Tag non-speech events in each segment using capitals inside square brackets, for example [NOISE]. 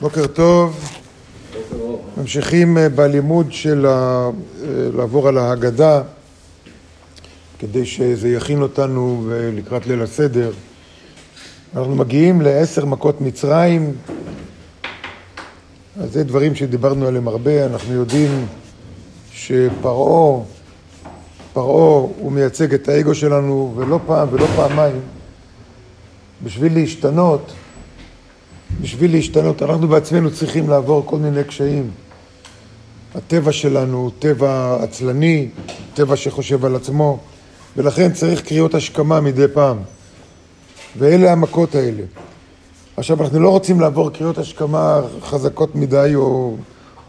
בוקר טוב. ממשיכים אה, בלימוד של ה... אה, לעבור על ההגדה כדי שזה יכין אותנו אה, לקראת ליל הסדר. אנחנו מגיעים לעשר מכות מצרים, אז זה דברים שדיברנו עליהם הרבה. אנחנו יודעים שפרעה, פרעה הוא מייצג את האגו שלנו ולא פעם ולא פעמיים. בשביל להשתנות, בשביל להשתנות, אנחנו בעצמנו צריכים לעבור כל מיני קשיים. הטבע שלנו הוא טבע עצלני, טבע שחושב על עצמו, ולכן צריך קריאות השכמה מדי פעם. ואלה המכות האלה. עכשיו, אנחנו לא רוצים לעבור קריאות השכמה חזקות מדי או,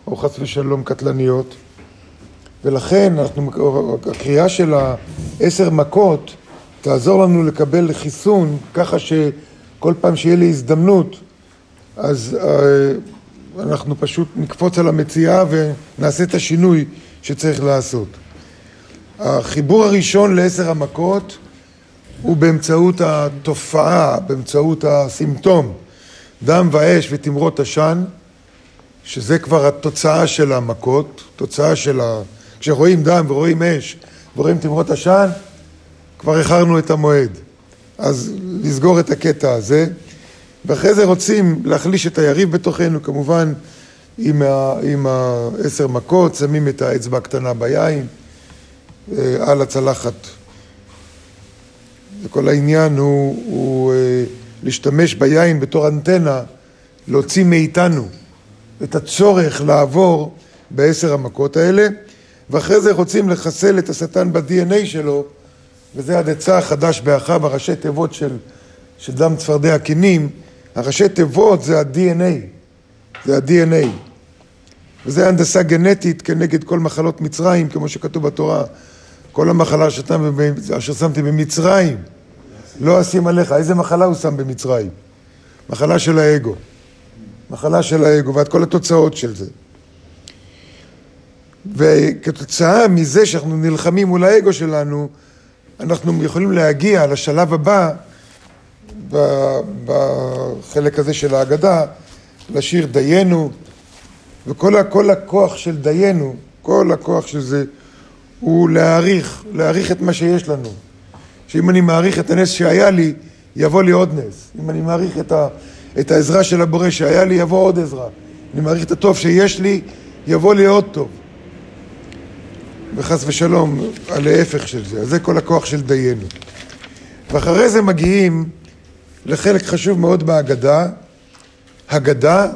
או חס ושלום קטלניות, ולכן אנחנו, הקריאה של העשר מכות תעזור לנו לקבל חיסון ככה שכל פעם שיהיה לי הזדמנות אז אה, אנחנו פשוט נקפוץ על המציאה ונעשה את השינוי שצריך לעשות. החיבור הראשון לעשר המכות הוא באמצעות התופעה, באמצעות הסימפטום, דם ואש ותמרות עשן, שזה כבר התוצאה של המכות, תוצאה של ה... כשרואים דם ורואים אש ורואים תמרות עשן, כבר איחרנו את המועד. אז לסגור את הקטע הזה. ואחרי זה רוצים להחליש את היריב בתוכנו, כמובן עם, ה, עם העשר מכות, שמים את האצבע הקטנה ביין, אה, על הצלחת. וכל העניין הוא, הוא אה, להשתמש ביין בתור אנטנה, להוציא מאיתנו את הצורך לעבור בעשר המכות האלה, ואחרי זה רוצים לחסל את השטן ב-DNA שלו, וזה הדצה החדש באחיו, הראשי תיבות של, של דם צפרדע קינים, הראשי תיבות זה ה-DNA, זה ה-DNA. וזה הנדסה גנטית כנגד כל מחלות מצרים, כמו שכתוב בתורה. כל המחלה אשר שמתי במצרים, לא אשים עליך. איזה מחלה הוא שם במצרים? מחלה של האגו. מחלה של האגו, ואת כל התוצאות של זה. וכתוצאה מזה שאנחנו נלחמים מול האגו שלנו, אנחנו יכולים להגיע לשלב הבא בחלק הזה של ההגדה, לשיר דיינו, וכל כל הכוח של דיינו, כל הכוח של זה, הוא להעריך, להעריך את מה שיש לנו. שאם אני מעריך את הנס שהיה לי, יבוא לי עוד נס. אם אני מעריך את, ה, את העזרה של הבורא שהיה לי, יבוא עוד עזרה. אני מעריך את הטוב שיש לי, יבוא לי עוד טוב. וחס ושלום, להפך של זה. אז זה כל הכוח של דיינו. ואחרי זה מגיעים לחלק חשוב מאוד בהגדה. הגדה,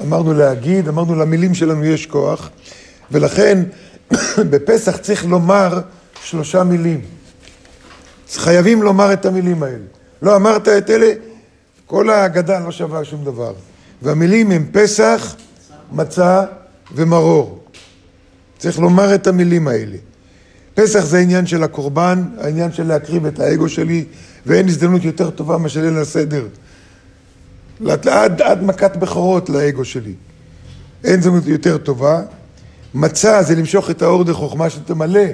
אמרנו להגיד, אמרנו למילים שלנו יש כוח, ולכן [COUGHS] בפסח צריך לומר שלושה מילים. חייבים לומר את המילים האלה. לא אמרת את אלה, כל ההגדה לא שווה שום דבר. והמילים הם פסח, מצה ומרור. צריך לומר את המילים האלה. פסח זה העניין של הקורבן, העניין של להקריב את האגו שלי, ואין הזדמנות יותר טובה מאשר ליל הסדר. עד, עד מכת בכורות לאגו שלי. אין הזדמנות יותר טובה. מצה זה למשוך את האור דחוכמה שתמלא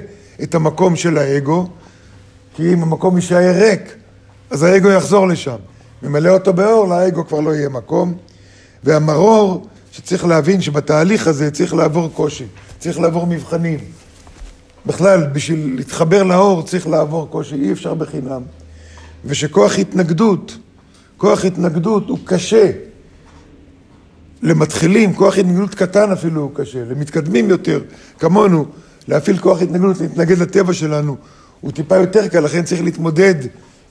את המקום של האגו, כי אם המקום יישאר ריק, אז האגו יחזור לשם. ממלא אותו באור, לאגו כבר לא יהיה מקום. והמרור, שצריך להבין שבתהליך הזה צריך לעבור קושי, צריך לעבור מבחנים. בכלל, בשביל להתחבר לאור צריך לעבור קושי, אי אפשר בחינם. ושכוח התנגדות, כוח התנגדות הוא קשה. למתחילים, כוח התנגדות קטן אפילו הוא קשה. למתקדמים יותר, כמונו, להפעיל כוח התנגדות, להתנגד לטבע שלנו, הוא טיפה יותר קל, לכן צריך להתמודד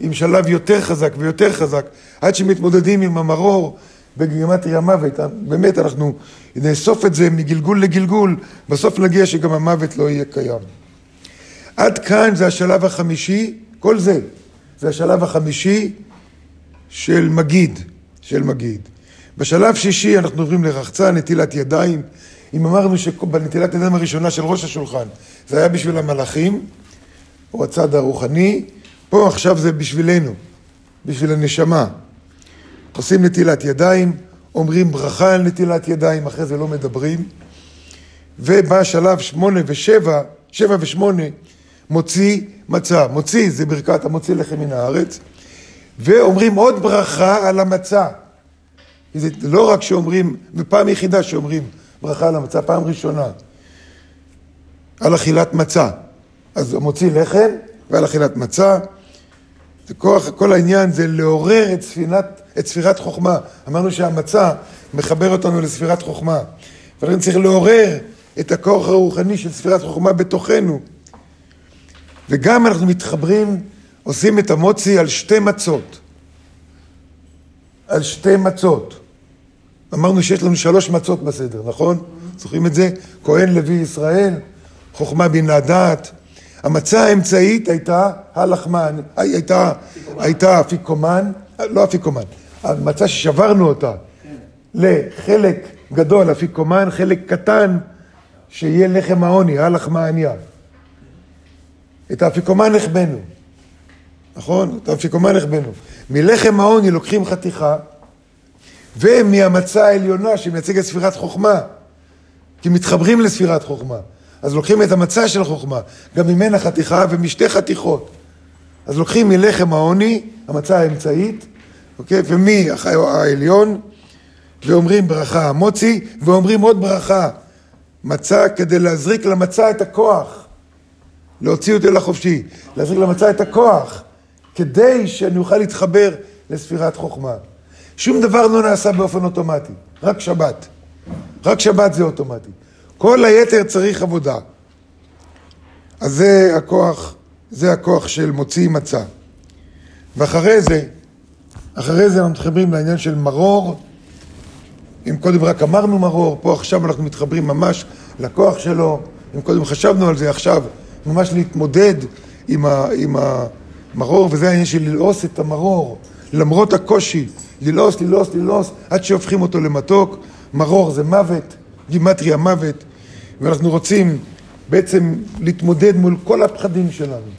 עם שלב יותר חזק ויותר חזק, עד שמתמודדים עם המרור בגימטרי המוות. באמת, אנחנו נאסוף את זה מגלגול לגלגול, בסוף נגיע שגם המוות לא יהיה קיים. עד כאן זה השלב החמישי, כל זה, זה השלב החמישי של מגיד, של מגיד. בשלב שישי אנחנו עוברים לרחצה, נטילת ידיים. אם אמרנו שבנטילת ידיים הראשונה של ראש השולחן זה היה בשביל המלאכים, או הצד הרוחני, פה עכשיו זה בשבילנו, בשביל הנשמה. עושים נטילת ידיים, אומרים ברכה על נטילת ידיים, אחרי זה לא מדברים. ובא השלב שמונה ושבע, שבע ושמונה, מוציא מצה. מוציא זה ברכת המוציא לחם מן הארץ. ואומרים עוד ברכה על המצה. זה לא רק שאומרים, בפעם יחידה שאומרים ברכה על המצה, פעם ראשונה, על אכילת מצה. אז מוציא לחם ועל אכילת מצה. כוח, כל העניין זה לעורר את, ספינת, את ספירת חוכמה. אמרנו שהמצה מחבר אותנו לספירת חוכמה. ולכן צריך לעורר את הכוח הרוחני של ספירת חוכמה בתוכנו. וגם אנחנו מתחברים, עושים את המוצי על שתי מצות. על שתי מצות. אמרנו שיש לנו שלוש מצות בסדר, נכון? זוכרים את זה? כהן לוי ישראל, חוכמה בינה דעת. המצה האמצעית הייתה הלחמן, הייתה, הייתה אפיקומן, לא אפיקומן, המצה ששברנו אותה לחלק גדול אפיקומן, חלק קטן שיהיה לחם העוני, הלחמניה. את האפיקומן החבאנו, נכון? את האפיקומן החבאנו. מלחם העוני לוקחים חתיכה, ומהמצה העליונה שמייצגת ספירת חוכמה, כי מתחברים לספירת חוכמה. אז לוקחים את המצה של החוכמה, גם ממנה חתיכה ומשתי חתיכות. אז לוקחים מלחם העוני, המצה האמצעית, אוקיי? ומהעליון, ואומרים ברכה המוצי, ואומרים עוד ברכה, מצה כדי להזריק למצה את הכוח, להוציא אותי לחופשי, להזריק למצה את הכוח, כדי שאני אוכל להתחבר לספירת חוכמה. שום דבר לא נעשה באופן אוטומטי, רק שבת. רק שבת זה אוטומטי. כל היתר צריך עבודה. אז זה הכוח, זה הכוח של מוציא מצה. ואחרי זה, אחרי זה אנחנו מתחברים לעניין של מרור. אם קודם רק אמרנו מרור, פה עכשיו אנחנו מתחברים ממש לכוח שלו. אם קודם חשבנו על זה, עכשיו ממש להתמודד עם, ה, עם המרור, וזה העניין של ללעוס את המרור, למרות הקושי, ללעוס, ללעוס, ללעוס, עד שהופכים אותו למתוק. מרור זה מוות, גימטריה מוות, ואנחנו רוצים בעצם להתמודד מול כל הפחדים שלנו,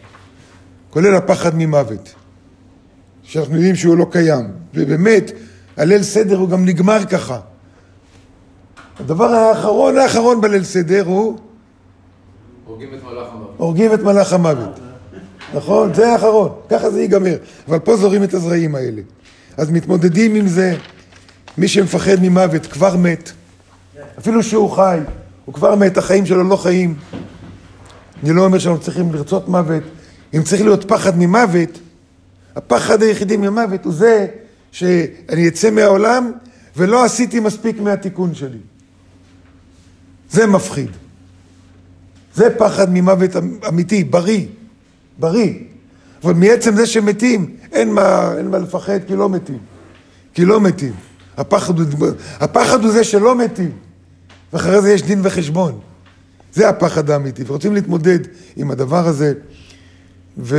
כולל הפחד ממוות, שאנחנו יודעים שהוא לא קיים, ובאמת, הליל סדר הוא גם נגמר ככה. הדבר האחרון האחרון בליל סדר הוא... הורגים את מלאך המוות. הורגים את מלאך המוות. נכון? זה האחרון, ככה זה ייגמר. אבל פה זורים את הזרעים האלה. אז מתמודדים עם זה, מי שמפחד ממוות כבר מת. אפילו שהוא חי, הוא כבר מת, החיים שלו לא חיים. אני לא אומר שאנחנו צריכים לרצות מוות. אם צריך להיות פחד ממוות, הפחד היחידי ממוות הוא זה שאני אצא מהעולם ולא עשיתי מספיק מהתיקון שלי. זה מפחיד. זה פחד ממוות אמיתי, בריא, בריא. אבל מעצם זה שמתים, אין מה, אין מה לפחד כי לא מתים. כי לא מתים. הפחד הוא, הפחד הוא זה שלא מתים, ואחרי זה יש דין וחשבון. זה הפחד האמיתי, ורוצים להתמודד עם הדבר הזה, ו...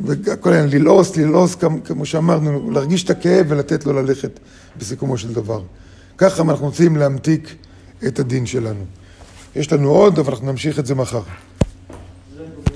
וכל העניין, ללעוס, ללעוס, כמו שאמרנו, להרגיש את הכאב ולתת לו ללכת בסיכומו של דבר. ככה אנחנו רוצים להמתיק את הדין שלנו. יש לנו עוד, אבל אנחנו נמשיך את זה מחר.